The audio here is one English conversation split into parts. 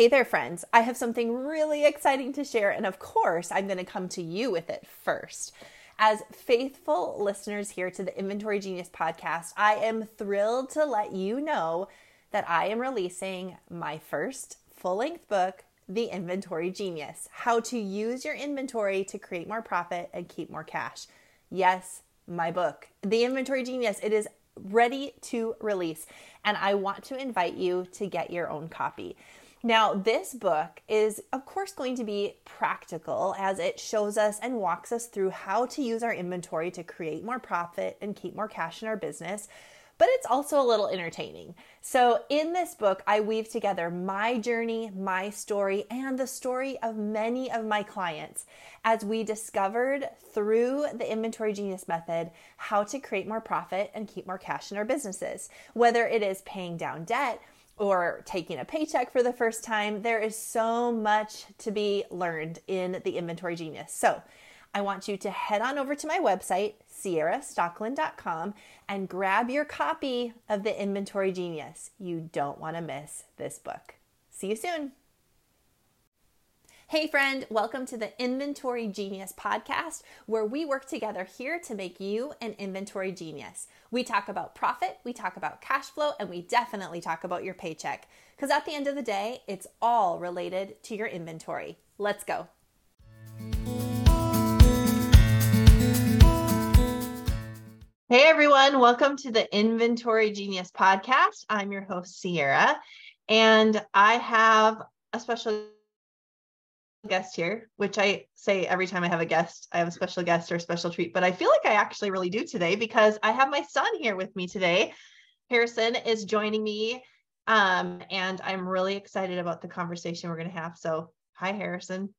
Hey there, friends. I have something really exciting to share, and of course, I'm going to come to you with it first. As faithful listeners here to the Inventory Genius podcast, I am thrilled to let you know that I am releasing my first full length book, The Inventory Genius How to Use Your Inventory to Create More Profit and Keep More Cash. Yes, my book, The Inventory Genius. It is ready to release, and I want to invite you to get your own copy. Now, this book is, of course, going to be practical as it shows us and walks us through how to use our inventory to create more profit and keep more cash in our business. But it's also a little entertaining. So, in this book, I weave together my journey, my story, and the story of many of my clients as we discovered through the Inventory Genius method how to create more profit and keep more cash in our businesses. Whether it is paying down debt, or taking a paycheck for the first time, there is so much to be learned in the Inventory Genius. So, I want you to head on over to my website, ciarastockeland.com, and grab your copy of the Inventory Genius. You don't want to miss this book. See you soon. Hey, friend, welcome to the Inventory Genius podcast, where we work together here to make you an inventory genius. We talk about profit, we talk about cash flow, and we definitely talk about your paycheck. Because at the end of the day, it's all related to your inventory. Let's go. Hey, everyone, welcome to the Inventory Genius podcast. I'm your host, Ciara, and I have a special guest here, which I say every time I have a guest, I have a special guest or a special treat, but I feel like I actually really do today because I have my son here with me today. Harrison is joining me, um, and I'm really excited about the conversation we're going to have. So, hi, Harrison.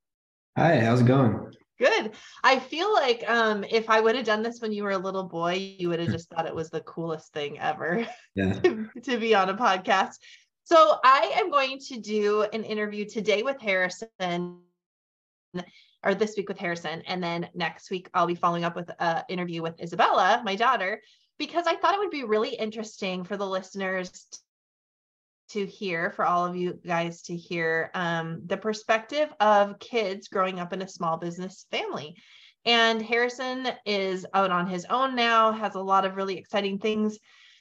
Hi, how's it going? Good. I feel like um, if I would have done this when you were a little boy, you would have just thought it was the coolest thing ever yeah. to, to be on a podcast. So I am going to do an interview today with Harrison or this week with Harrison. And then next week, I'll be following up with an interview with Isabella, my daughter, because I thought it would be really interesting for the listeners to hear, for all of you guys to hear um, the perspective of kids growing up in a small business family. And Harrison is out on his own now, has a lot of really exciting things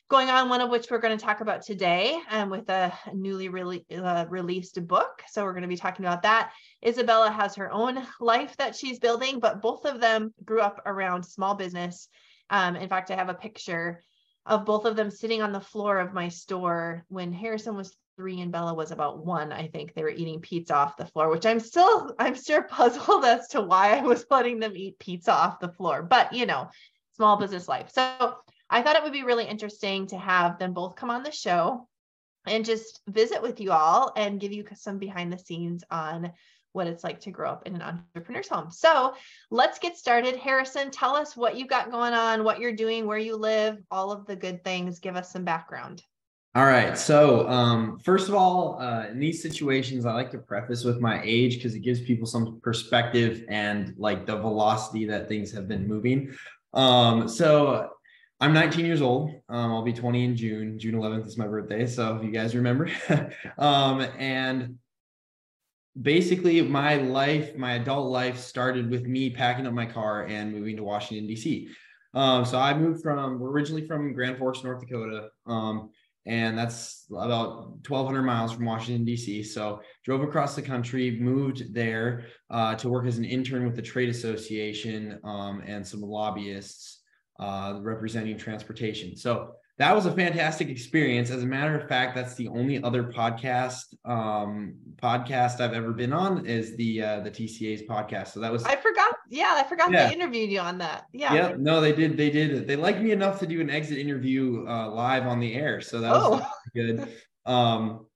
going on, one of which we're going to talk about today um, with a newly uh, released book. So we're going to be talking about that. Isabella has her own life that she's building, but both of them grew up around small business. Um, in fact, I have a picture of both of them sitting on the floor of my store when Harrison was three and Bella was about one. I think they were eating pizza off the floor, which I'm still I'm still puzzled as to why I was letting them eat pizza off the floor. But you know, small business life. So I thought it would be really interesting to have them both come on the show and just visit with you all and give you some behind the scenes on what it's like to grow up in an entrepreneur's home. So let's get started. Harrison, tell us what you've got going on, what you're doing, where you live, all of the good things. Give us some background. All right. So, um, first of all, uh, in these situations, I like to preface with my age because it gives people some perspective and like the velocity that things have been moving. Um, so, I'm 19 years old. Um, I'll be 20 in June. June 11th is my birthday. So if you guys remember, um, and basically my life, my adult life started with me packing up my car and moving to Washington, D.C. Um, so I moved from, we're originally from Grand Forks, North Dakota. Um, and that's about 1200 miles from Washington, D.C. So drove across the country, moved there uh, to work as an intern with the trade association um, and some lobbyists uh, representing transportation. So that was a fantastic experience. As a matter of fact, that's the only other podcast um, podcast I've ever been on is the uh, the TCA's podcast. So that was I forgot. Yeah, I forgot yeah. they interviewed you on that. Yeah. Yeah. No, they did. They did. They liked me enough to do an exit interview uh, live on the air. So that was oh. good. Um,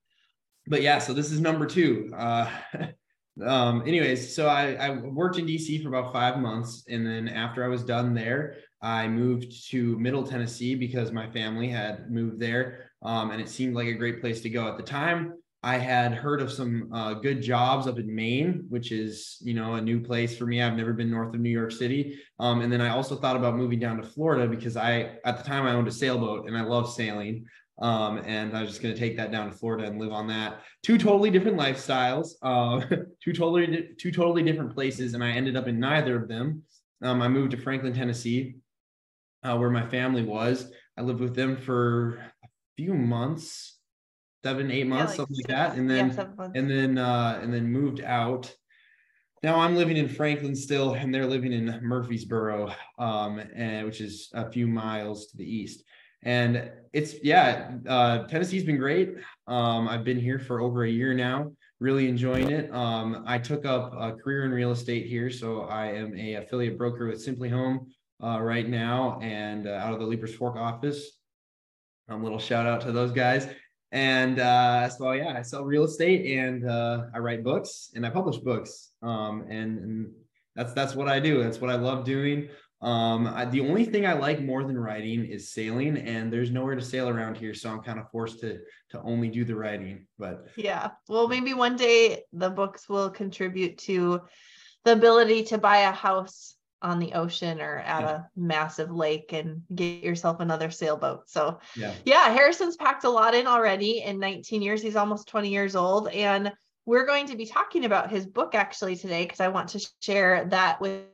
but yeah, so this is number two. Uh, um, anyways, so I, I worked in DC for about five months, and then after I was done there, I moved to Middle Tennessee because my family had moved there, um, and it seemed like a great place to go at the time. I had heard of some uh, good jobs up in Maine, which is you know a new place for me. I've never been north of New York City, um, and then I also thought about moving down to Florida because I at the time I owned a sailboat and I love sailing. Um, and I was just going to take that down to Florida and live on that. Two totally different lifestyles, uh, two totally two totally different places, and I ended up in neither of them. Um, I moved to Franklin, Tennessee, uh, where my family was. I lived with them for a few months, seven, eight months, yeah, like something like that, and then yeah, and then uh, and then moved out. Now I'm living in Franklin still, and they're living in Murfreesboro, um, and which is a few miles to the east. And it's yeah, uh, Tennessee's been great. Um, I've been here for over a year now, really enjoying it. Um, I took up a career in real estate here, so I am a affiliate broker with Simply Home uh, right now, and uh, out of the Leiper's Fork office. A little shout out to those guys. And uh, so yeah, I sell real estate and uh, I write books and I publish books. Um, and, and that's that's what I do. That's what I love doing. Um, I, the only thing I like more than writing is sailing, and there's nowhere to sail around here, so I'm kind of forced to to only do the writing. But yeah, well, maybe one day the books will contribute to the ability to buy a house on the ocean or at yeah. a massive lake and get yourself another sailboat. So yeah. yeah, Harrison's packed a lot in already in 19 years. He's almost 20 years old, and we're going to be talking about his book actually today because I want to share that with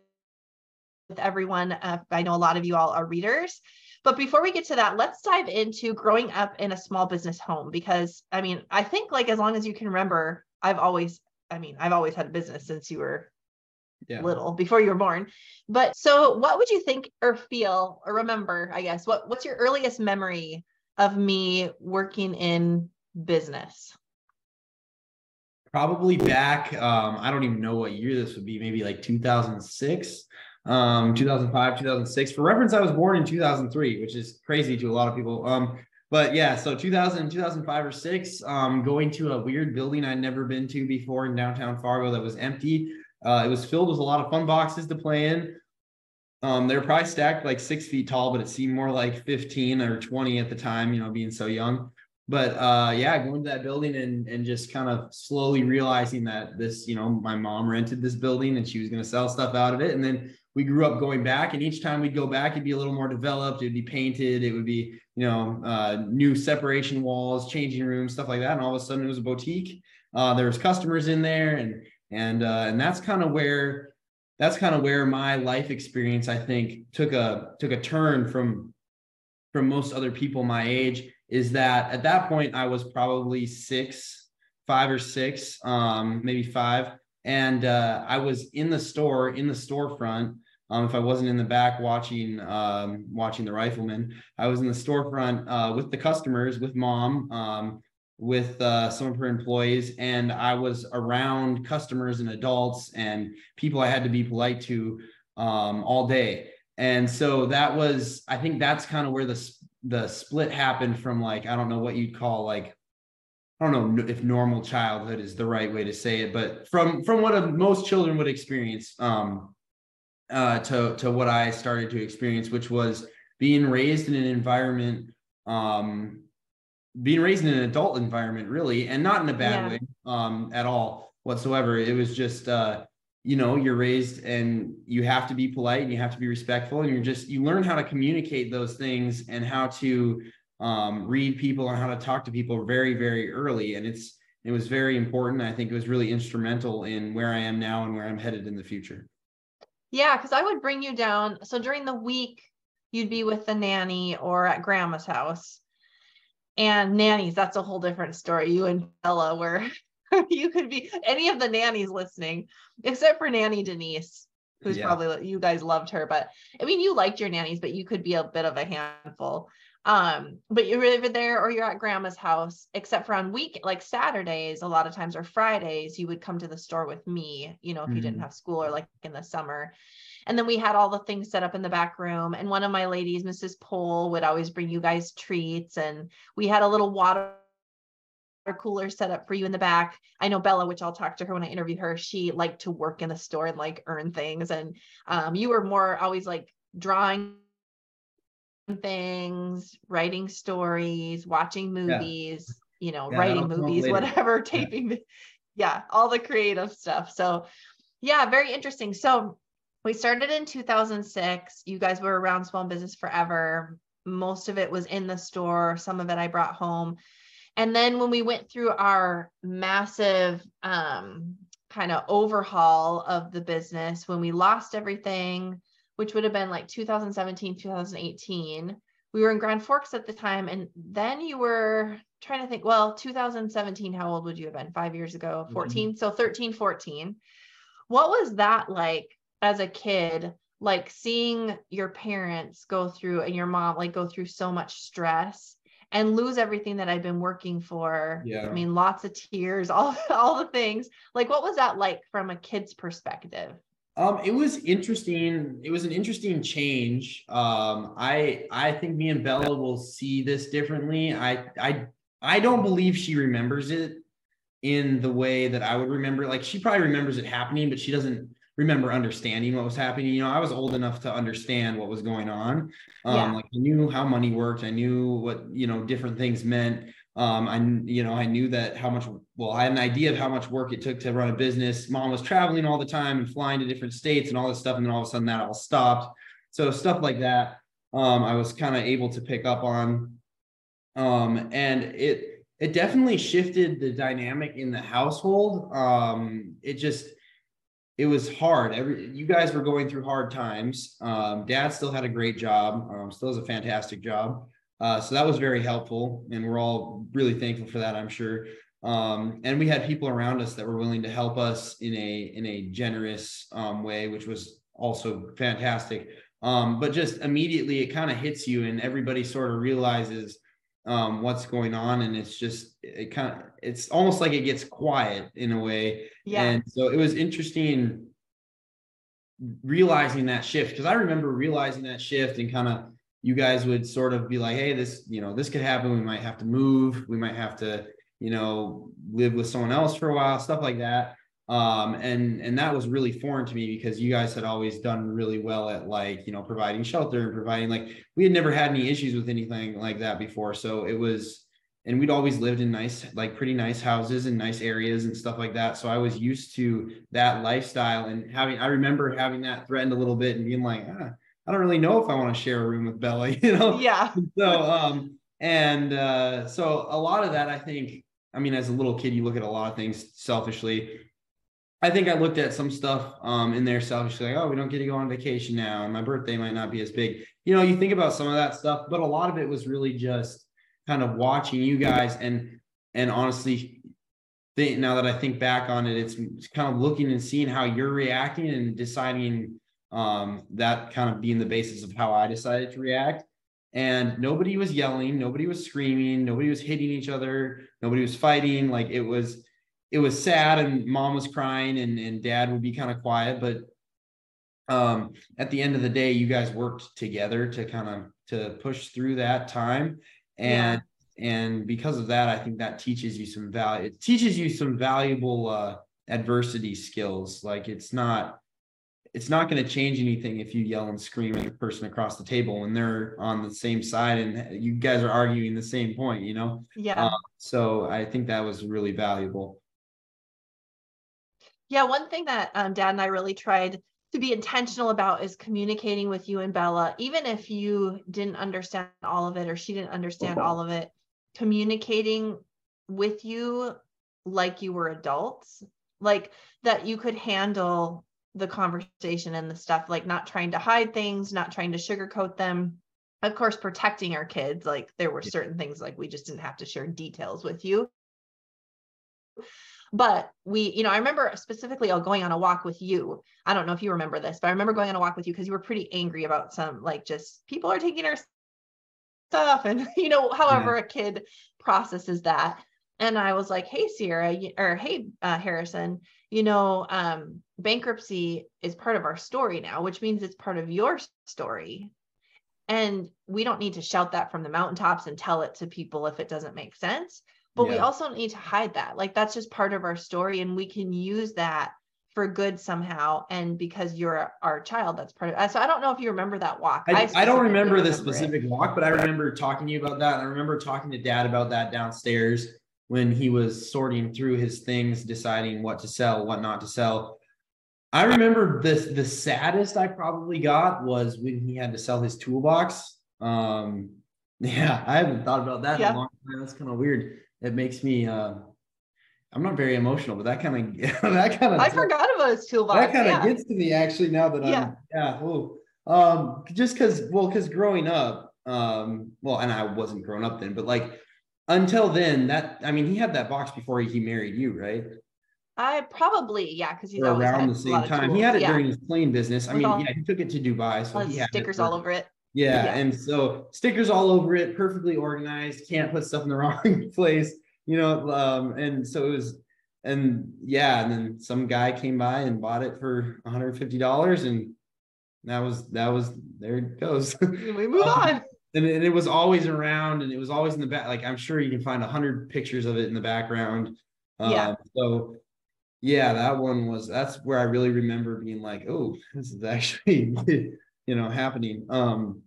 with everyone. Uh, I know a lot of you all are readers. But before we get to that, let's dive into growing up in a small business home because I mean, I think like as long as you can remember, I've always, I mean, I've always had a business since you were yeah. little before you were born. But so what would you think or feel or remember, I guess, what what's your earliest memory of me working in business? Probably back, um, I don't even know what year this would be, maybe like 2006 um, 2005, 2006. For reference, I was born in 2003, which is crazy to a lot of people. Um, but yeah, so 2000, 2005 or six, um, going to a weird building I'd never been to before in downtown Fargo that was empty. Uh, it was filled with a lot of fun boxes to play in. Um, they were probably stacked like six feet tall, but it seemed more like 15 or 20 at the time, you know, being so young. But uh, yeah, going to that building and and just kind of slowly realizing that this, you know, my mom rented this building and she was going to sell stuff out of it. And then we grew up going back and each time we'd go back it'd be a little more developed it'd be painted it would be you know uh, new separation walls changing rooms stuff like that and all of a sudden it was a boutique uh, there was customers in there and and uh, and that's kind of where that's kind of where my life experience i think took a took a turn from from most other people my age is that at that point i was probably six five or six um maybe five and uh, I was in the store in the storefront. Um, if I wasn't in the back watching um, watching the rifleman, I was in the storefront uh, with the customers, with mom, um, with uh, some of her employees, and I was around customers and adults and people I had to be polite to um, all day. And so that was, I think that's kind of where the the split happened from like I don't know what you'd call like I don't know if normal childhood is the right way to say it, but from from what a, most children would experience, um, uh, to to what I started to experience, which was being raised in an environment, um, being raised in an adult environment, really, and not in a bad yeah. way, um, at all whatsoever. It was just, uh, you know, you're raised and you have to be polite and you have to be respectful, and you're just you learn how to communicate those things and how to um, read people and how to talk to people very, very early. And it's it was very important. I think it was really instrumental in where I am now and where I'm headed in the future. Yeah, because I would bring you down. So during the week, you'd be with the nanny or at grandma's house. And nannies, that's a whole different story. You and Bella, were you could be any of the nannies listening, except for Nanny Denise, who's yeah. probably you guys loved her. But I mean, you liked your nannies, but you could be a bit of a handful um but you're either there or you're at grandma's house except for on week like saturdays a lot of times or fridays you would come to the store with me you know if mm-hmm. you didn't mm-hmm. have school or like in the summer and then we had all the things set up in the back room and one of my ladies mrs pole would always bring you guys treats and we had a little water cooler set up for you in the back. I know Bella, which I'll talk to her when I interview her. She liked to work in the store and like earn things. And um, you were more always like drawing things, writing stories, watching movies, yeah. you know, yeah, writing movies, whatever, taping, yeah. yeah, all the creative stuff. So, yeah, very interesting. So, we started in 2006. You guys were around small business forever. most of it was in the store, some of it I brought home. And then when we went through our massive um, kind of overhaul of the business, when we lost everything, which would have been like 2017, 2018, we were in Grand Forks at the time. And then you were trying to think, well, 2017, how old would you have been? Five years ago, 14. Mm-hmm. So 13, 14. What was that like as a kid? Like seeing your parents go through and your mom like go through so much stress and lose everything that I've been working for. Yeah. I mean, lots of tears, all all the things. Like, what was that like from a kid's perspective? Um, it was interesting. It was an interesting change. Um, I I think me and Bella will see this differently. I I I don't believe she remembers it in the way that I would remember. Like she probably remembers it happening, but she doesn't remember understanding what was happening. You know, I was old enough to understand what was going on. Um, yeah. like I knew how money worked. I knew what, you know, different things meant. Um, I, you know, I knew that how much, well, I had an idea of how much work it took to run a business. Mom was traveling all the time and flying to different states and all this stuff. And then all of a sudden that all stopped. So stuff like that, um, I was kind of able to pick up on. Um, and it, it definitely shifted the dynamic in the household. Um, it just, it was hard. Every you guys were going through hard times. Um, Dad still had a great job. Um, still has a fantastic job. Uh, so that was very helpful, and we're all really thankful for that. I'm sure. Um, and we had people around us that were willing to help us in a in a generous um, way, which was also fantastic. Um, but just immediately, it kind of hits you, and everybody sort of realizes um, what's going on, and it's just it kind of it's almost like it gets quiet in a way. Yeah. And so it was interesting realizing that shift because I remember realizing that shift and kind of you guys would sort of be like, hey, this, you know, this could happen. We might have to move. We might have to, you know, live with someone else for a while, stuff like that. Um, and and that was really foreign to me because you guys had always done really well at like you know providing shelter and providing like we had never had any issues with anything like that before so it was and we'd always lived in nice like pretty nice houses and nice areas and stuff like that. So i was used to that lifestyle and having i remember having that threatened a little bit and being like ah, i don't really know if i want to share a room with bella you know? Yeah. So um and uh so a lot of that i think i mean as a little kid you look at a lot of things selfishly. I think I looked at some stuff um, in there selfishly, like, oh, we don't get to go on vacation now, and my birthday might not be as big. You know, you think about some of that stuff, but a lot of it was really just kind of watching you guys and and honestly think now that I think back on it, it's, it's kind of looking and seeing how you're reacting and deciding um, that kind of being the basis of how I decided to react. And nobody was yelling, nobody was screaming, nobody was hitting each other, nobody was fighting. Like it was, it was sad, and mom was crying, and and dad would be kind of quiet. But um, at the end of the day, you guys worked together to kind of to push through that time and yeah. and because of that i think that teaches you some value it teaches you some valuable uh, adversity skills. Like it's not it's not going to change anything if you yell and scream at the person across the table when they're on the same side and you guys are arguing the same point you know? Yeah. Uh, so i think that was really valuable. Yeah one thing that um, dad and i really tried to be intentional about is communicating with you and Bella, even if you didn't understand all of it or she didn't understand all of it, communicating with you like you were adults, like that you could handle the conversation and the stuff, like not trying to hide things, not trying to sugarcoat them. Of course, protecting our kids, like there were certain things like we just didn't have to share details with you but we, you know, I remember specifically going on a walk with you. I don't know if you remember this, but I remember going on a walk with you because you were pretty angry about some like just people are taking our stuff and you know, however yeah. a kid processes that. And I was like, hey, Ciara, or hey, uh, Harrison, you know, um, bankruptcy is part of our story now, which means it's part of your story. And we don't need to shout that from the mountaintops and tell it to people if it doesn't make sense but yeah. we also need to hide that like that's just part of our story and we can use that for good somehow and because you're our child that's part of it so i don't know if you remember that walk i, I, I don't remember, remember the specific it. walk but i remember talking to you about that i remember talking to dad about that downstairs when he was sorting through his things deciding what to sell what not to sell i remember the the saddest i probably got was when he had to sell his toolbox Um, yeah, I haven't thought about that yeah. in a long time. That's kind of weird. It makes me uh I'm not very emotional, but that kind of that kind of I forgot about his toolbox. That kind of yeah. gets to me actually now that I'm yeah. Oh, um, just because well, because growing up, um, well, and I wasn't grown up then, but like until then, that I mean, he had that box before he married you, right? I probably yeah, because he's around the same time. He had it yeah. during his plane business. I With mean, all, yeah, he took it to Dubai, so he had stickers all over it. Yeah, yeah, and so stickers all over it, perfectly organized. Can't put stuff in the wrong place, you know. Um, and so it was, and yeah, and then some guy came by and bought it for 150 dollars, and that was that was there it goes. we move um, on. And it, and it was always around, and it was always in the back. Like I'm sure you can find a hundred pictures of it in the background. Yeah. Um, so yeah, that one was that's where I really remember being like, oh, this is actually you know happening. Um,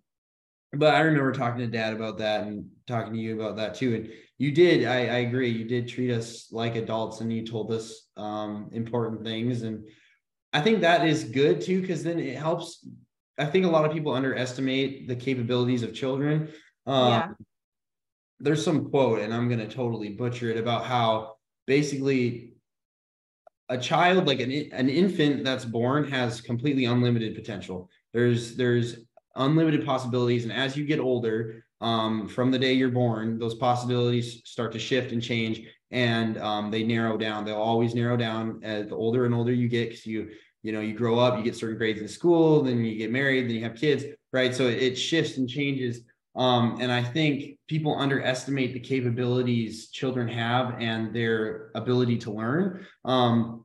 but I remember talking to dad about that and talking to you about that too. And you did, I, I agree, you did treat us like adults and you told us um important things. And I think that is good too, because then it helps. I think a lot of people underestimate the capabilities of children. Um, yeah. There's some quote, and I'm going to totally butcher it about how basically a child like an, an infant that's born has completely unlimited potential there's there's unlimited possibilities. And as you get older um, from the day you're born those possibilities start to shift and change and um, they narrow down. They'll always narrow down as the older and older you get because you you know you grow up you get certain grades in school then you get married then you have kids right? So it shifts and changes. Um, and I think people underestimate the capabilities children have and their ability to learn. Um,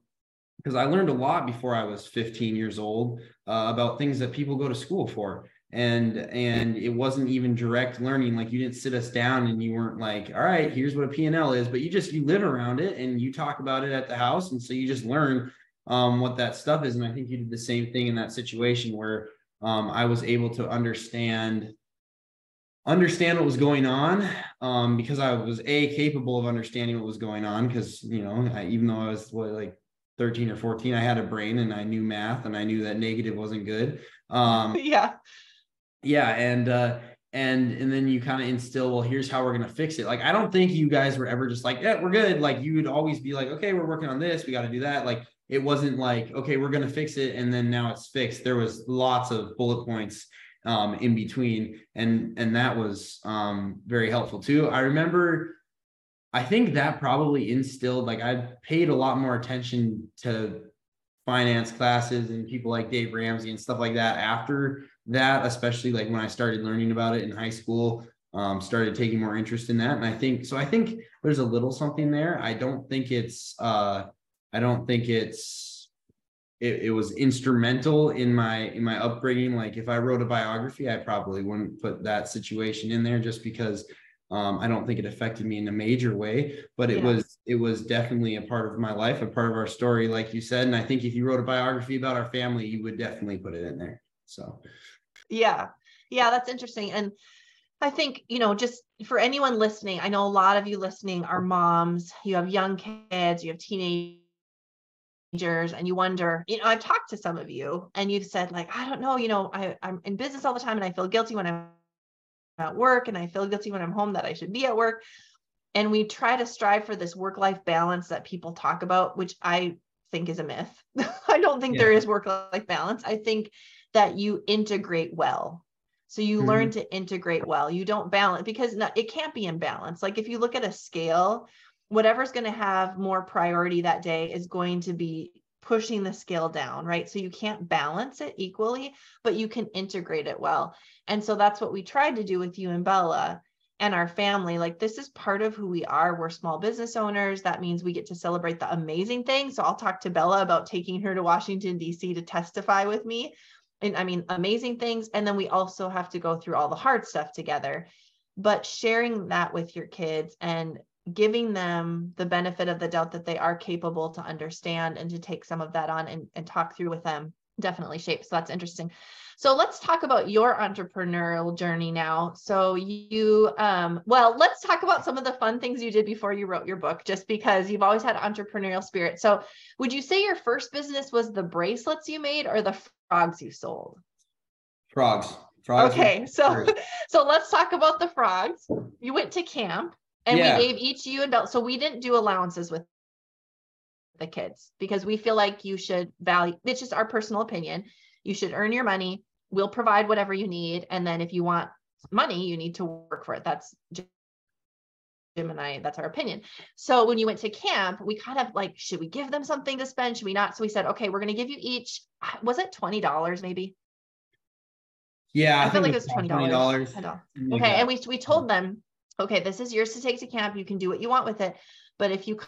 because I learned a lot before I was 15 years old uh, about things that people go to school for. And and it wasn't even direct learning. Like you didn't sit us down and you weren't like, all right, here's what a P&L is, but you just you live around it and you talk about it at the house. And so you just learn um, what that stuff is. And I think you did the same thing in that situation where um, I was able to understand understand what was going on um, because I was a capable of understanding what was going on because you know I, even though I was what, like 13 or 14 I had a brain and I knew math and I knew that negative wasn't good. Um, yeah. Yeah and uh, and and then you kind of instill well here's how we're going to fix it. Like I don't think you guys were ever just like yeah we're good. Like you would always be like okay we're working on this we got to do that. Like it wasn't like okay we're going to fix it and then now it's fixed. There was lots of bullet points um, in between, and and that was um, very helpful too. I remember, I think that probably instilled like I paid a lot more attention to finance classes and people like Dave Ramsey and stuff like that after that, especially like when I started learning about it in high school. Um, started taking more interest in that, and I think so. I think there's a little something there. I don't think it's. Uh, I don't think it's it, it was instrumental in my in my upbringing like if i wrote a biography i probably wouldn't put that situation in there just because um, i don't think it affected me in a major way but it yeah. was it was definitely a part of my life a part of our story like you said and i think if you wrote a biography about our family you would definitely put it in there so yeah yeah that's interesting and I think, you know, just for anyone listening, I know a lot of you listening are moms, you have young kids, you have teenagers and you wonder, you know, I've talked to some of you and you've said, like, I don't know, you know, I, I'm in business all the time and I feel guilty when I'm at work and I feel guilty when I'm home that I should be at work. And we try to strive for this work life balance that people talk about, which I think is a myth. I don't think yeah. there is work life balance. I think that you integrate well. So you mm-hmm. learn to integrate well. You don't balance because it can't be in balance. Like if you look at a scale, whatever's going to have more priority that day is going to be pushing the scale down, right? So you can't balance it equally, but you can integrate it well. And so that's what we tried to do with you and Bella and our family. Like, this is part of who we are. We're small business owners. That means we get to celebrate the amazing things. So I'll talk to Bella about taking her to Washington, D.C. to testify with me. And I mean, amazing things. And then we also have to go through all the hard stuff together. But sharing that with your kids and giving them the benefit of the doubt that they are capable to understand and to take some of that on and, and talk through with them definitely shapes. So that's interesting. So let's talk about your entrepreneurial journey now. So you, um, well, let's talk about some of the fun things you did before you wrote your book, just because you've always had entrepreneurial spirit. So would you say your first business was the bracelets you made or the frogs you sold? Frogs Frogs okay, so so let's talk about the frogs. You went to camp and yeah. we gave each you and Bell. So we didn't do allowances with the kids because we feel like you should value it's just our personal opinion. You should earn your money. We'll provide whatever you need. And then if you want money, you need to work for it. That's Jim and I, that's our opinion. So when you went to camp, we kind of like, should we give them something to spend? Should we not? So we said, okay, we're going to give you each, was it $20 maybe? Yeah. I, I feel like it was $20. $20. Okay. And we, we told them, okay, this is yours to take to camp. You can do what you want with it. But if you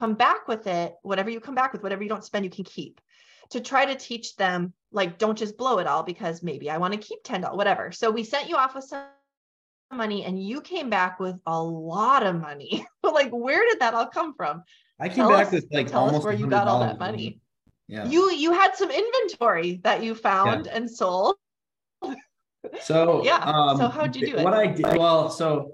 come back with it, whatever you come back with, whatever you don't spend, you can keep to try to teach them, like, don't just blow it all because maybe I want to keep $10, whatever. So we sent you off with some money and you came back with a lot of money. But like, where did that all come from? I came tell back us, with like tell almost us where you got all that money. Yeah. You you had some inventory that you found yeah. and sold. So yeah. Um, so how'd you do it? What I did well, so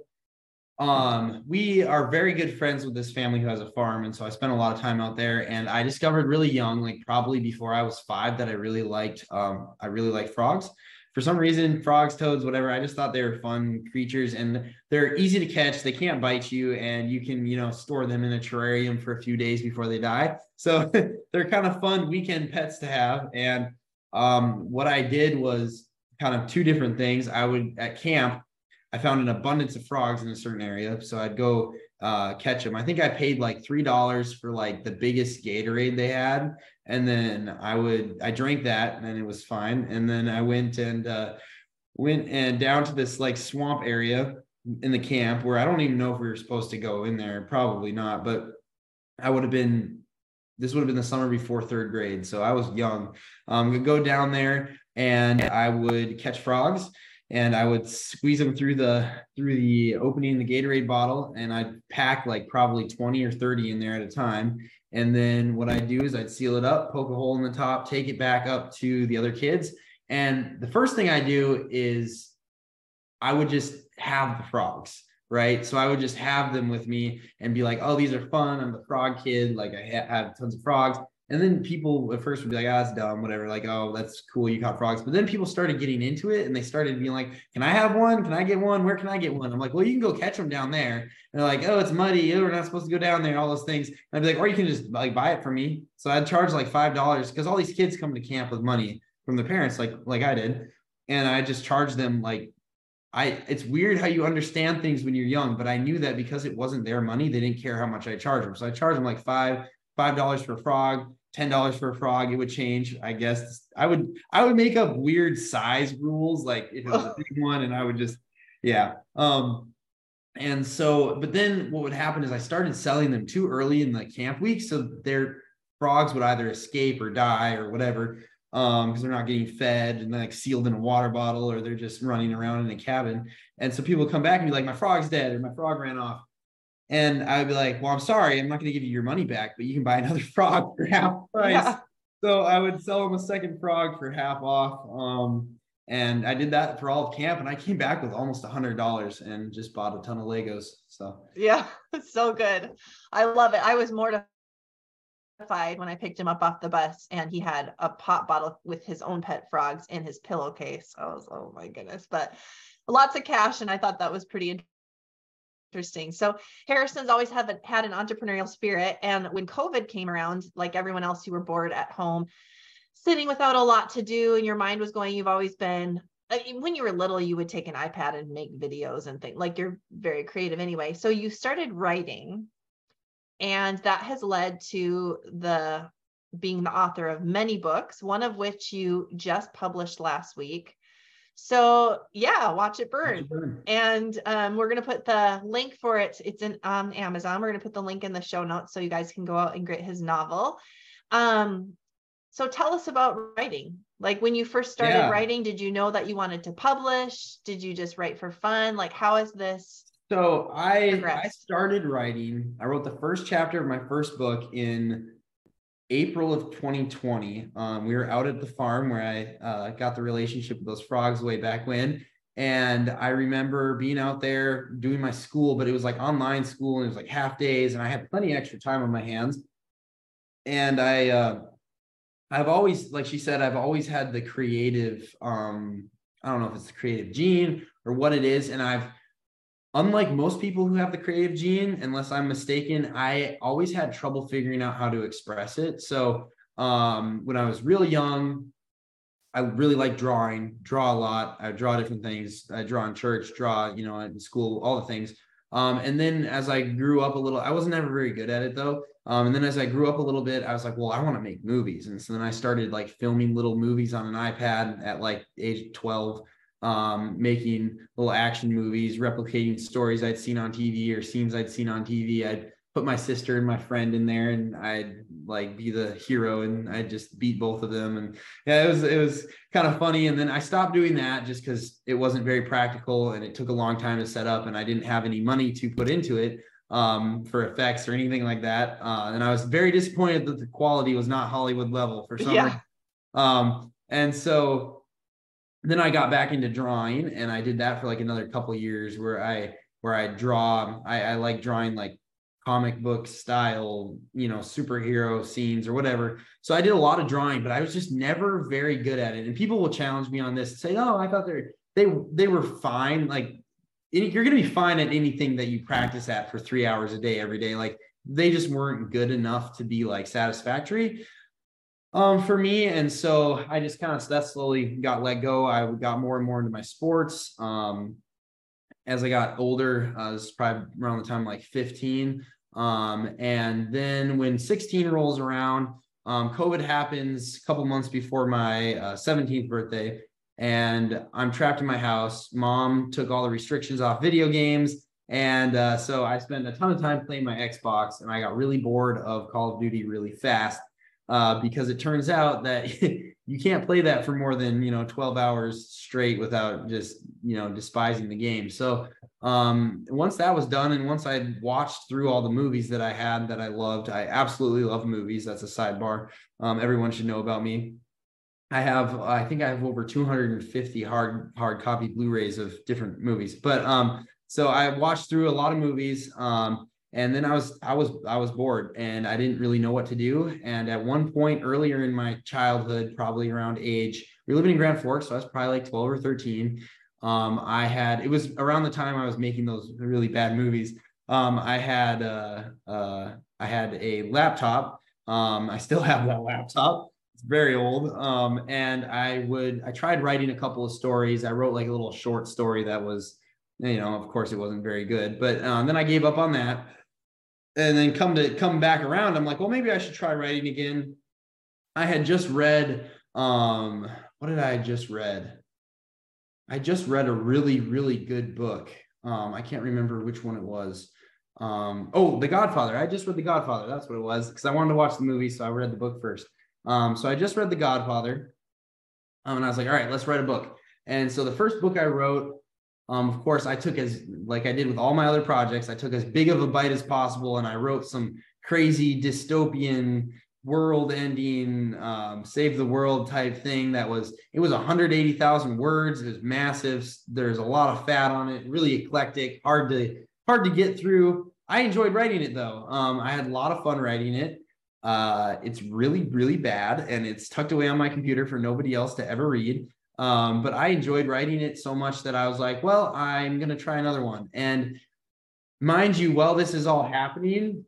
um we are very good friends with this family who has a farm and so i spent a lot of time out there and i discovered really young like probably before i was five that i really liked um i really liked frogs for some reason, frogs, toads, whatever, I just thought they were fun creatures and they're easy to catch. They can't bite you and you can, you know, store them in a terrarium for a few days before they die. So they're kind of fun weekend pets to have. And um, what I did was kind of two different things. I would, at camp, I found an abundance of frogs in a certain area. So I'd go uh, catch them. I think I paid like $3 for like the biggest Gatorade they had and then I would I drank that and it was fine. And then I went and uh, went and down to this like swamp area in the camp where I don't even know if we were supposed to go in there. Probably not, but I would have been. This would have been the summer before third grade, so I was young. Um, go down there and I would catch frogs and I would squeeze them through the through the opening in the Gatorade bottle, and I'd pack like probably 20 or 30 in there at a time. And then what I'd do is I'd seal it up, poke a hole in the top, take it back up to the other kids. And the first thing I do is I would just have the frogs, right? So I would just have them with me and be like, oh, these are fun. I'm the frog kid. Like I have tons of frogs. And then people at first would be like, ah, oh, that's dumb, whatever. Like, oh, that's cool. You caught frogs. But then people started getting into it and they started being like, can I have one? Can I get one? Where can I get one? I'm like, well, you can go catch them down there. And they're like, oh, it's muddy. Oh, we're not supposed to go down there. All those things. And I'd be like, or you can just like buy it for me. So I'd charge like $5 because all these kids come to camp with money from their parents, like, like I did. And I just charge them like, I, it's weird how you understand things when you're young, but I knew that because it wasn't their money, they didn't care how much I charged them. So I charged them like five, five dollars for a frog, ten dollars for a frog, it would change. I guess I would I would make up weird size rules, like if it was a big one, and I would just yeah. Um, and so, but then what would happen is I started selling them too early in the camp week, so their frogs would either escape or die or whatever um because they're not getting fed and like sealed in a water bottle or they're just running around in a cabin and so people come back and be like my frog's dead or my frog ran off and I would be like, well, I'm sorry, I'm not going to give you your money back, but you can buy another frog for half price. Yeah. So I would sell them a second frog for half off. Um, and I did that for all of camp, and I came back with almost a hundred dollars and just bought a ton of Legos. So yeah, so good. I love it. I was mortified when I picked him up off the bus, and he had a pop bottle with his own pet frogs in his pillowcase. I was, oh my goodness, but lots of cash, and I thought that was pretty interesting. So Harrison's always have had an entrepreneurial spirit. And when COVID came around, like everyone else, you were bored at home, sitting without a lot to do, and your mind was going, you've always been uh, when you were little, you would take an iPad and make videos and things like you're very creative anyway. So you started writing, and that has led to the being the author of many books, one of which you just published last week. So yeah, watch it burn. Watch it burn. And um, we're gonna put the link for it. It's in on Amazon. We're gonna put the link in the show notes so you guys can go out and get his novel. Um, so tell us about writing. Like when you first started yeah. writing, did you know that you wanted to publish? Did you just write for fun? Like how is this? So I I started writing. I wrote the first chapter of my first book in April of 2020, um, we were out at the farm where I uh, got the relationship with those frogs way back when. And I remember being out there doing my school, but it was like online school and it was like half days, and I had plenty extra time on my hands. And I, uh, I've always, like she said, I've always had the creative, um, I don't know if it's the creative gene or what it is. And I've, unlike most people who have the creative gene, unless I'm mistaken, I always had trouble figuring out how to express it. So um, when I was really young, I really like drawing, draw a lot. I draw different things. I draw in church, draw, you know, in school, all the things. Um, and then as I grew up a little, I wasn't ever very good at it though. Um, and then as I grew up a little bit, I was like, well, I want to make movies. And so then I started like filming little movies on an iPad at like age 12, um, making little action movies, replicating stories I'd seen on TV or scenes I'd seen on TV. I'd put my sister and my friend in there and I'd like be the hero and I'd just beat both of them. And yeah, it was, it was kind of funny. And then I stopped doing that just because it wasn't very practical and it took a long time to set up and I didn't have any money to put into it um, for effects or anything like that. Uh, and I was very disappointed that the quality was not Hollywood level for some Yeah. reason. Um, and so then I got back into drawing and I did that for like another couple years where I where I draw I, I like drawing like comic book style, you know, superhero scenes or whatever. So I did a lot of drawing, but I was just never very good at it. And people will challenge me on this and say, "Oh, I thought they're they they were fine." Like you're going to be fine at anything that you practice at for 3 hours a day every day. Like they just weren't good enough to be like satisfactory um for me and so i just kind of that slowly got let go. I got more and more into my sports. Um as i got older uh, this is probably around the time like 15 um and then when 16 rolls around um covid happens a couple months before my uh, 17th birthday and i'm trapped in my house. Mom took all the restrictions off video games and uh, so i spent a ton of time playing my xbox and i got really bored of call of duty really fast uh, because it turns out that you can't play that for more than you know 12 hours straight without just you know despising the game. So um, once that was done and once i watched through all the movies that i had that i loved i absolutely love movies. That's a sidebar um, everyone should know about me. I have i think i have over 250 hard hard copy blu-rays of different movies. But um so i watched through a lot of movies um and then i was i was i was bored and i didn't really know what to do. And at one point earlier in my childhood probably around age we were living in grand forks so i was probably like 12 or 13 um, i had it was around the time i was making those really bad movies. Um, i had uh, uh, i had a laptop. Um, i still have that laptop. It's very old. Um, and i would i tried writing a couple of stories. I wrote like a little short story that was you know of course it wasn't very good but um, then i gave up on that. And then come to come back around i'm like well maybe i should try writing again. I had just read um what did i just read? I just read a really really good book. Um i can't remember which one it was. Um oh the godfather. I just read the godfather. That's what it was because i wanted to watch the movie so i read the book first. Um so i just read the godfather um, and i was like all right let's write a book. And so the first book i wrote um, of course, I took as like I did with all my other projects, I took as big of a bite as possible, and I wrote some crazy dystopian, world-ending, um, save the world type thing. That was it was 180,000 words. It was massive. There's a lot of fat on it. Really eclectic, hard to hard to get through. I enjoyed writing it though. Um, I had a lot of fun writing it. Uh, it's really really bad, and it's tucked away on my computer for nobody else to ever read. Um, but I enjoyed writing it so much that I was like, well, I'm going to try another one. And mind you, while this is all happening,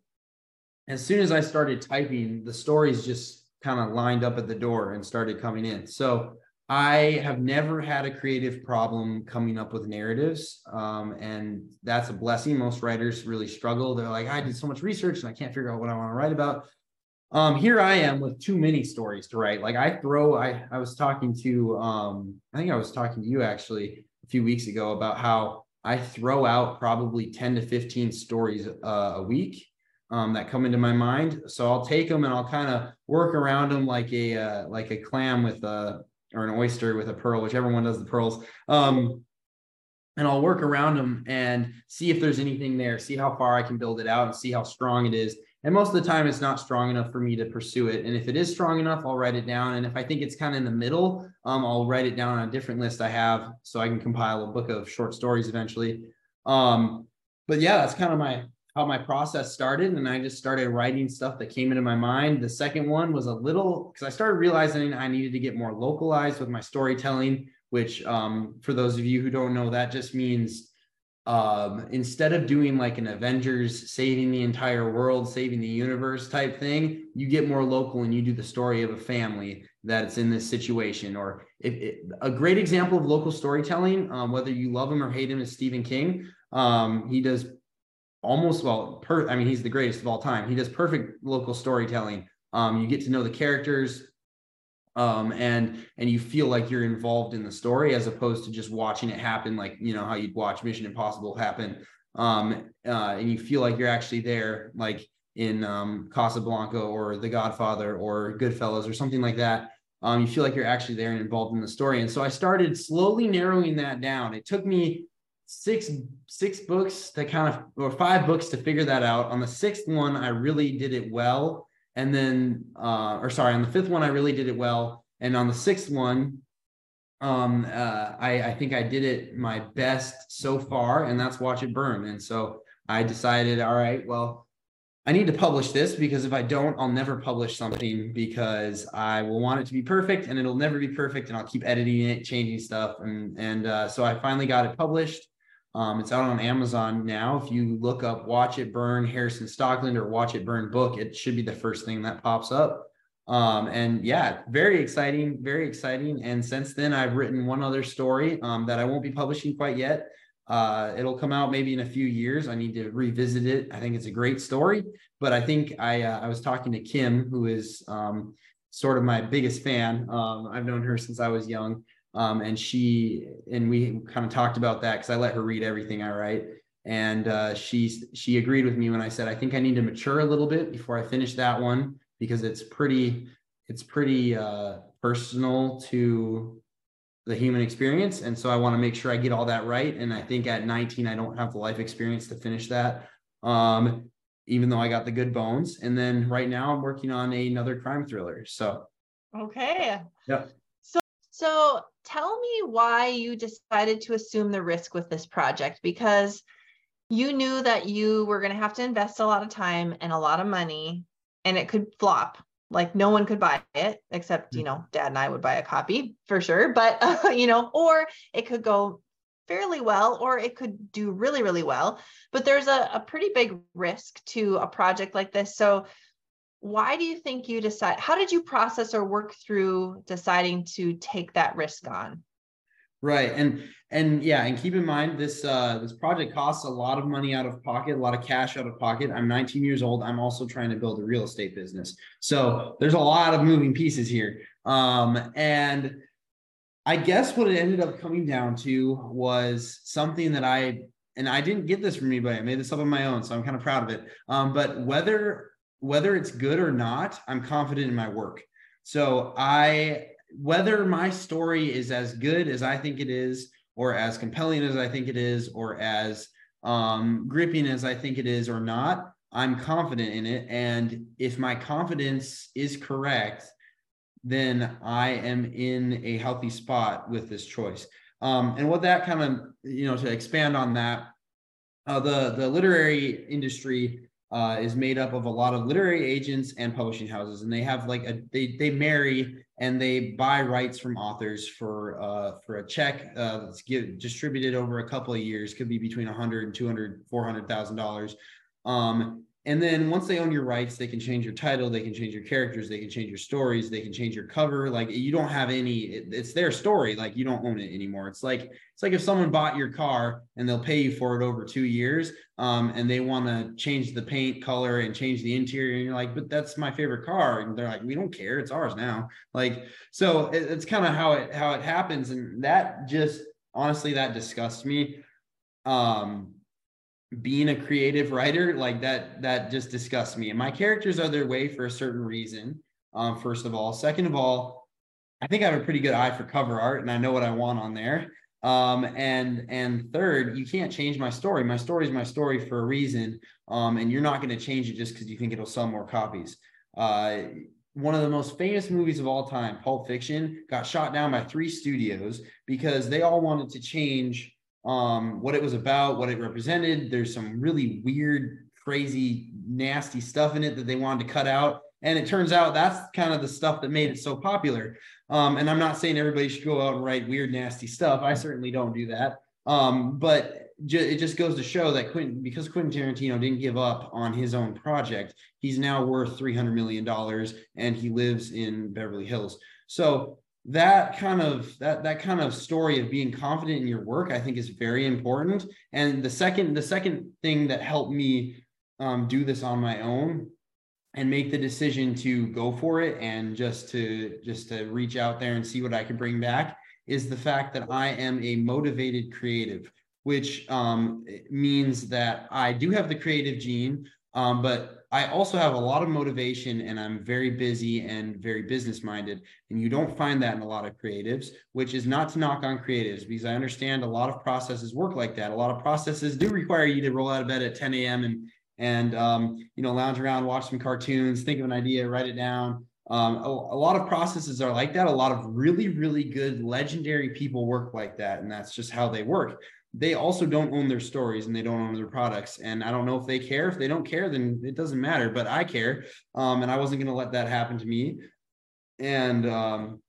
as soon as I started typing, the stories just kind of lined up at the door and started coming in. So I have never had a creative problem coming up with narratives. Um, and that's a blessing. Most writers really struggle. They're like, I did so much research and I can't figure out what I want to write about um here i am with too many stories to write. Like i throw i i was talking to um i think i was talking to you actually a few weeks ago about how i throw out probably 10 to 15 stories uh, a week um that come into my mind. So i'll take them and i'll kind of work around them like a uh, like a clam with a or an oyster with a pearl whichever one does the pearls. Um and I'll work around them and see if there's anything there, see how far I can build it out and see how strong it is. And most of the time, it's not strong enough for me to pursue it. And if it is strong enough, I'll write it down. And if I think it's kind of in the middle, um, I'll write it down on a different list I have so I can compile a book of short stories eventually. Um, but yeah, that's kind of my how my process started and I just started writing stuff that came into my mind. The second one was a little because I started realizing I needed to get more localized with my storytelling, which um, for those of you who don't know, that just means um, instead of doing like an Avengers saving the entire world, saving the universe type thing, you get more local and you do the story of a family that's in this situation. Or if, a great example of local storytelling, um, whether you love him or hate him, is Stephen King. Um, he does almost well per i mean he's the greatest of all time he does perfect local storytelling um, you get to know the characters um, and and you feel like you're involved in the story as opposed to just watching it happen like you know how you'd watch mission impossible happen. Um, uh, and you feel like you're actually there like in um, casablanca or the godfather or goodfellas or something like that. Um, you feel like you're actually there and involved in the story. And so i started slowly narrowing that down. It took me six six books to kind of or five books to figure that out. On the sixth one, I really did it well, and then uh, or sorry, on the fifth one, I really did it well, and on the sixth one, um, uh, I I think I did it my best so far, and that's Watch It Burn. And so I decided, all right, well. I need to publish this because if I don't, I'll never publish something because I will want it to be perfect and it'll never be perfect and I'll keep editing it, changing stuff. And, and uh, so I finally got it published um, it's out on Amazon now. If you look up Watch It Burn Harrison Stockeland or Watch It Burn book, it should be the first thing that pops up. Um, and yeah, very exciting, very exciting. And since then, I've written one other story um, that I won't be publishing quite yet. Uh, it'll come out maybe in a few years. I need to revisit it. I think it's a great story, but I think I uh, I was talking to Kim, who is um, sort of my biggest fan. Um, I've known her since I was young, um, and she and we kind of talked about that because I let her read everything I write, and uh, she she agreed with me when I said I think I need to mature a little bit before I finish that one because it's pretty it's pretty uh, personal to the human experience, and so I want to make sure I get all that right. And I think at 19 I don't have the life experience to finish that. Um, even though I got the good bones. And then right now I'm working on another crime thriller. So okay. Yeah. So so tell me why you decided to assume the risk with this project because you knew that you were going to have to invest a lot of time and a lot of money and it could flop. Like no one could buy it except you mm. know dad and i would buy a copy for sure but uh, you know or it could go fairly well or it could do really really well. But there's a, a pretty big risk to a project like this. So why do you think you decide how did you process or work through deciding to take that risk on? Right and and yeah and keep in mind this uh this project costs a lot of money out of pocket a lot of cash out of pocket. I'm 19 years old i'm also trying to build a real estate business. So there's a lot of moving pieces here um and i guess what it ended up coming down to was something that i and i didn't get this from anybody i made this up on my own so i'm kind of proud of it um but whether whether it's good or not, I'm confident in my work. So I whether my story is as good as I think it is, or as compelling as I think it is, or as um, gripping as I think it is, or not, I'm confident in it. And if my confidence is correct, then I am in a healthy spot with this choice. Um, and what that kind of, you know, to expand on that, uh, the the literary industry uh, is made up of a lot of literary agents and publishing houses, and they have like a they they marry and they buy rights from authors for uh, for a check uh, that's get, distributed over a couple of years, could be between 100 and 200 400 thousand dollars. And then once they own your rights, they can change your title, they can change your characters, they can change your stories, they can change your cover. Like you don't have any, it's their story. Like you don't own it anymore. It's like it's like if someone bought your car and they'll pay you for it over two years, um, and they want to change the paint color and change the interior, and you're like, but that's my favorite car, and they're like, we don't care, it's ours now. Like so, it, it's kind of how it how it happens, and that just honestly that disgusts me. Um, being a creative writer like that that just disgusts me. And my characters are their way for a certain reason um, first of all. Second of all i think i have a pretty good eye for cover art and i know what i want on there. Um, and and third you can't change my story. My story is my story for a reason um, and you're not going to change it just because you think it'll sell more copies. Uh, one of the most famous movies of all time pulp fiction got shot down by three studios because they all wanted to change um, what it was about, what it represented. There's some really weird, crazy, nasty stuff in it that they wanted to cut out. And it turns out that's kind of the stuff that made it so popular. Um, and I'm not saying everybody should go out and write weird, nasty stuff. I certainly don't do that. Um, but ju- it just goes to show that Quentin, because Quentin Tarantino didn't give up on his own project, he's now worth $300 million and he lives in Beverly Hills. So that kind of that that kind of story of being confident in your work i think is very important. And the second the second thing that helped me um, do this on my own and make the decision to go for it and just to just to reach out there and see what i can bring back is the fact that i am a motivated creative which um, means that i do have the creative gene um, but I also have a lot of motivation and I'm very busy and very business minded. And you don't find that in a lot of creatives, which is not to knock on creatives because I understand a lot of processes work like that. A lot of processes do require you to roll out of bed at 10 a.m. and and um, you know lounge around, watch some cartoons, think of an idea, write it down. Um, a, a, lot of processes are like that. A lot of really, really good, legendary people work like that, and that's just how they work they also don't own their stories and they don't own their products. And I don't know if they care. If they don't care, then it doesn't matter. But I care, um, and I wasn't going to let that happen to me. And um,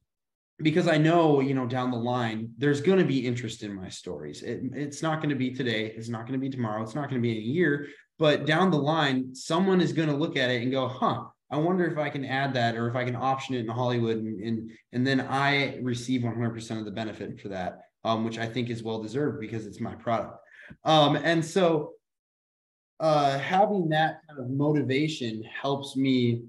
because I know, you know, down the line, there's going to be interest in my stories. It, it's not going to be today. It's not going to be tomorrow. It's not going to be in a year. But down the line, someone is going to look at it and go, "Huh." I wonder if I can add that or if I can option it in Hollywood and and, and then I receive 100% of the benefit for that um, which I think is well deserved because it's my product. Um, and so uh, having that kind of motivation helps me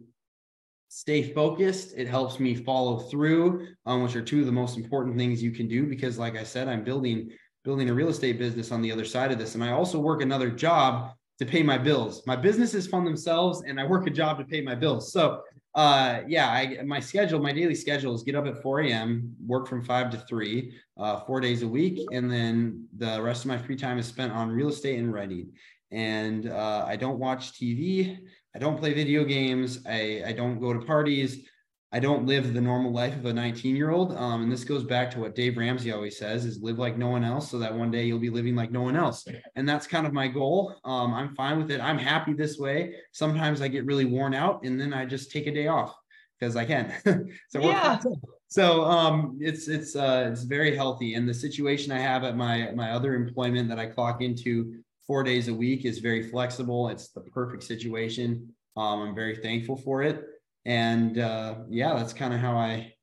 stay focused. It helps me follow through, um, which are two of the most important things you can do. Because, like I said, I'm building building a real estate business on the other side of this, and I also work another job to pay my bills. My businesses fund themselves, and I work a job to pay my bills. So uh, yeah, I, my schedule, my daily schedule is get up at 4 a.m., work from five to three, uh, four days a week. And then the rest of my free time is spent on real estate and writing. And uh, I don't watch TV. I don't play video games. I, I don't go to parties. I don't live the normal life of a 19 year old. Um, and this goes back to what Dave Ramsey always says is live like no one else so that one day you'll be living like no one else. And that's kind of my goal. Um, I'm fine with it. I'm happy this way. Sometimes I get really worn out and then I just take a day off because I can. so yeah. So um, it's it's uh, it's very healthy. And the situation I have at my my other employment that I clock into four days a week is very flexible. It's the perfect situation. Um, I'm very thankful for it and uh, yeah, that's kind of how I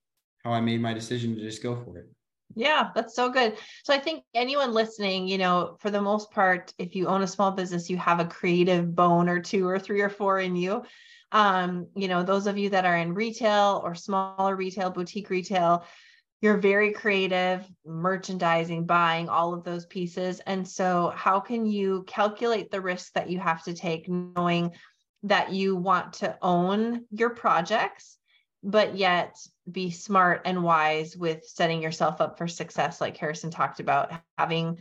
how I made my decision to just go for it. Yeah, that's so good. So I think anyone listening, you know, for the most part, if you own a small business, you have a creative bone or two or three or four in you. Um, you know, those of you that are in retail or smaller retail, boutique retail, you're very creative, merchandising, buying all of those pieces. And so, how can you calculate the risk that you have to take knowing that you want to own your projects, but yet be smart and wise with setting yourself up for success, like Harrison talked about, having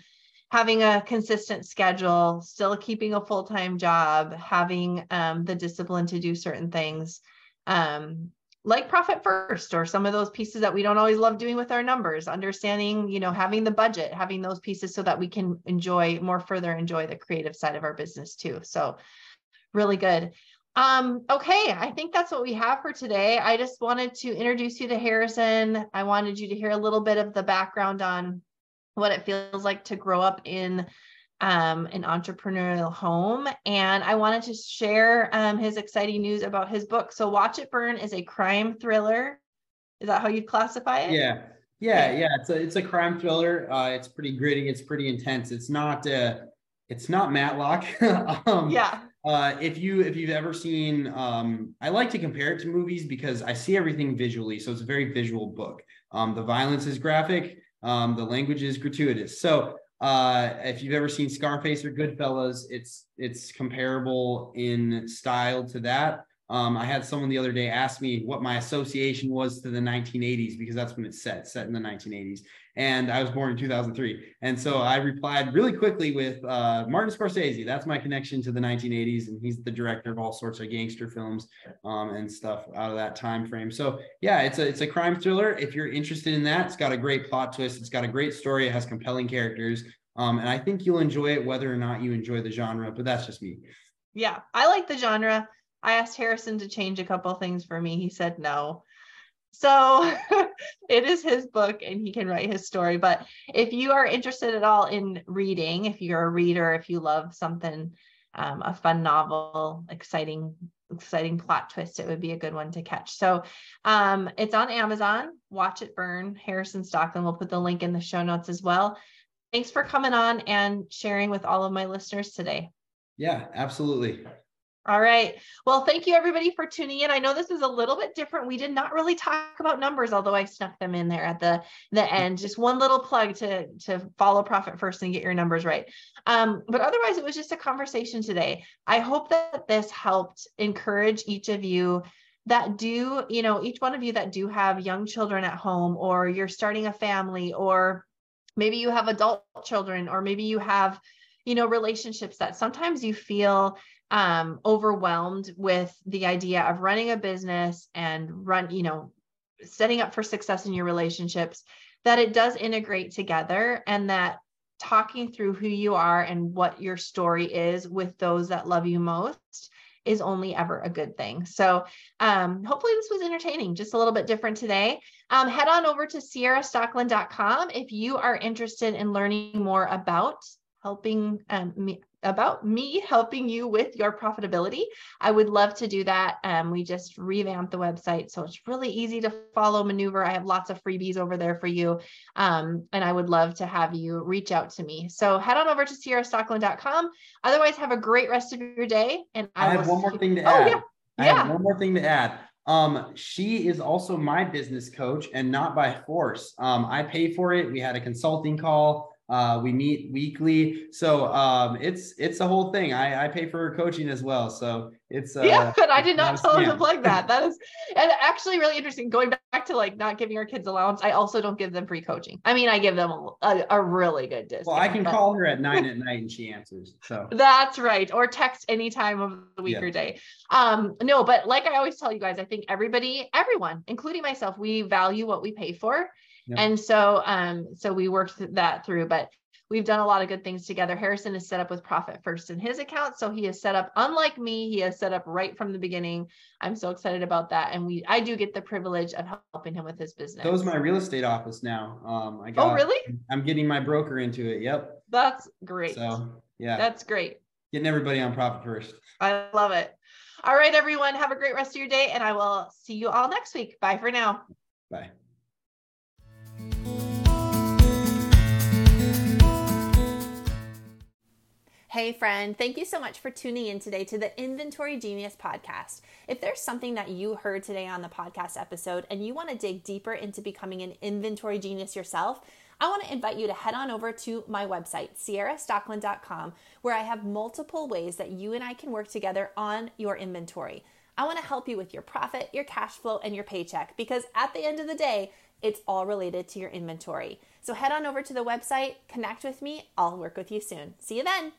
having a consistent schedule, still keeping a full-time job, having um, the discipline to do certain things. Um, like profit first or some of those pieces that we don't always love doing with our numbers understanding you know having the budget having those pieces so that we can enjoy more further enjoy the creative side of our business too so really good. Um, okay, I think that's what we have for today. I just wanted to introduce you to Harrison. I wanted you to hear a little bit of the background on what it feels like to grow up in um, an entrepreneurial home. And I wanted to share um, his exciting news about his book. So, Watch It Burn is a crime thriller. Is that how you'd classify it? Yeah. Yeah, yeah, it's a it's a crime thriller. Uh, it's pretty gritty. It's pretty intense. It's not uh, it's not Matlock. um, yeah. Uh, if you if you've ever seen, um, I like to compare it to movies because I see everything visually, so it's a very visual book. Um, the violence is graphic, um, the language is gratuitous. So uh, if you've ever seen Scarface or Goodfellas, it's it's comparable in style to that. Um, I had someone the other day ask me what my association was to the 1980s because that's when it's set, set in the 1980s. And I was born in 2003. And so I replied really quickly with uh, Martin Scorsese. That's my connection to the 1980s. And he's the director of all sorts of gangster films um, and stuff out of that time frame. So yeah, it's a, it's a crime thriller. If you're interested in that, it's got a great plot twist. It's got a great story. It has compelling characters. Um, and I think you'll enjoy it whether or not you enjoy the genre, but that's just me. Yeah, I like the genre. I asked Harrison to change a couple things for me. He said no. So it is his book and he can write his story. But if you are interested at all in reading, if you're a reader, if you love something, um, a fun novel, exciting, exciting plot twist, it would be a good one to catch. So um, it's on Amazon. Watch it burn. Harrison Stockeland. We'll put the link in the show notes as well. Thanks for coming on and sharing with all of my listeners today. Yeah, absolutely. All right. Well, thank you everybody for tuning in. I know this is a little bit different. We did not really talk about numbers, although I snuck them in there at the the end. Just one little plug to to follow Profit First and get your numbers right. Um, but otherwise, it was just a conversation today. I hope that this helped encourage each of you that do, you know, each one of you that do have young children at home, or you're starting a family, or maybe you have adult children, or maybe you have you know relationships that sometimes you feel um, overwhelmed with the idea of running a business and run, you know, setting up for success in your relationships, that it does integrate together and that talking through who you are and what your story is with those that love you most is only ever a good thing. So um, hopefully this was entertaining, just a little bit different today. Um, head on over to ciarastockeland.com if you are interested in learning more about helping um, me, about me helping you with your profitability, I would love to do that. Um, we just revamped the website, so it's really easy to follow Maneuver. I have lots of freebies over there for you, um, and I would love to have you reach out to me. So head on over to ciarastockeland.com. Otherwise, have a great rest of your day. And I, I have one more thing to oh, add. Yeah. I yeah. have one more thing to add. Um, she is also my business coach and not by force. Um, I pay for it. We had a consulting call. Uh, we meet weekly, so um, it's it's a whole thing. I, I pay for her coaching as well, so it's uh, yeah. But I did not tell him to plug that. That is and actually really interesting. Going back to like not giving our kids allowance, I also don't give them free coaching. I mean, I give them a, a, a really good discount. Well, I can but... call her at nine at night and she answers. So that's right, or text any time of the week yeah. or day. Um, no, but like I always tell you guys, I think everybody, everyone, including myself, we value what we pay for and so, um, so we worked that through, but we've done a lot of good things together. Harrison is set up with Profit First in his account. So he is set up, unlike me, he has set up right from the beginning. I'm so excited about that. And we, I do get the privilege of helping him with his business. So is my real estate office now. Um, I oh, got, oh, really? I'm getting my broker into it. Yep. That's great. So yeah, that's great. Getting everybody on Profit First. I love it. All right, everyone. Have a great rest of your day. And I will see you all next week. Bye for now. Bye. Hey, friend, thank you so much for tuning in today to the Inventory Genius podcast. If there's something that you heard today on the podcast episode and you want to dig deeper into becoming an inventory genius yourself, I want to invite you to head on over to my website, ciarastockeland.com, where I have multiple ways that you and I can work together on your inventory. I want to help you with your profit, your cash flow, and your paycheck because at the end of the day, it's all related to your inventory. So head on over to the website, connect with me. I'll work with you soon. See you then.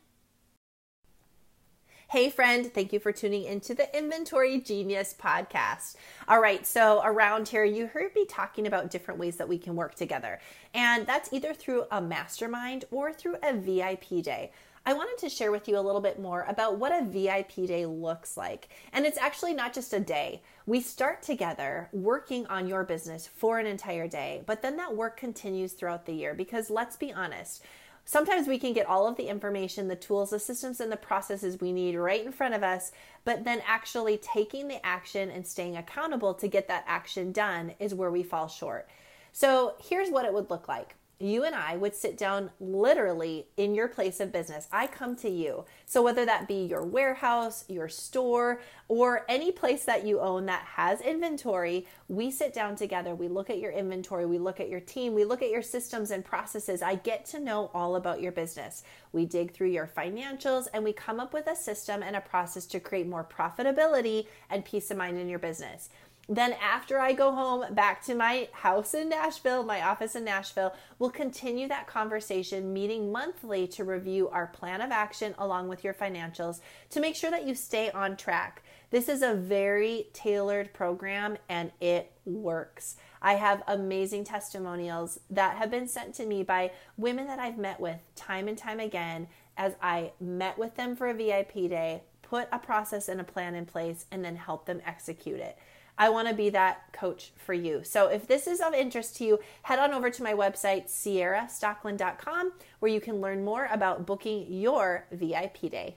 Hey, friend, thank you for tuning into the Inventory Genius podcast. All right, so around here, you heard me talking about different ways that we can work together, and that's either through a mastermind or through a VIP day. I wanted to share with you a little bit more about what a VIP day looks like. And it's actually not just a day. We start together working on your business for an entire day, but then that work continues throughout the year because let's be honest, Sometimes we can get all of the information, the tools, the systems, and the processes we need right in front of us, but then actually taking the action and staying accountable to get that action done is where we fall short. So here's what it would look like you and I would sit down literally in your place of business. I come to you. So, whether that be your warehouse, your store, or any place that you own that has inventory, we sit down together. We look at your inventory, we look at your team, we look at your systems and processes. I get to know all about your business. We dig through your financials and we come up with a system and a process to create more profitability and peace of mind in your business. Then, after I go home back to my house in Nashville, my office in Nashville, we'll continue that conversation, meeting monthly to review our plan of action along with your financials to make sure that you stay on track. This is a very tailored program and it works. I have amazing testimonials that have been sent to me by women that I've met with time and time again as I met with them for a VIP day, put a process and a plan in place, and then help them execute it. I want to be that coach for you. So if this is of interest to you, head on over to my website, ciarastockeland.com, where you can learn more about booking your VIP day.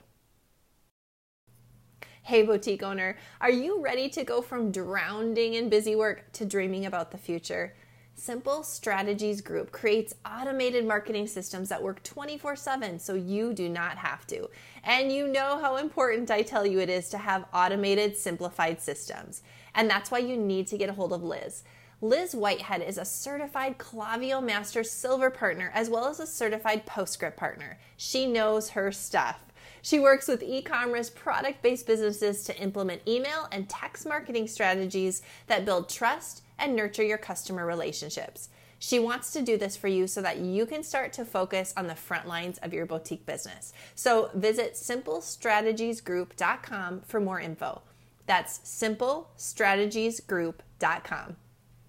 Hey, boutique owner, are you ready to go from drowning in busy work to dreaming about the future? Simple Strategies Group creates automated marketing systems that work 24 7 so you do not have to. And you know how important I tell you it is to have automated, simplified systems. And that's why you need to get a hold of Liz. Liz Whitehead is a certified Klaviyo Master Silver partner as well as a certified Postscript partner. She knows her stuff. She works with e commerce product based businesses to implement email and text marketing strategies that build trust and nurture your customer relationships. She wants to do this for you so that you can start to focus on the front lines of your boutique business. So visit simplestrategiesgroup.com for more info. That's simplestrategiesgroup.com.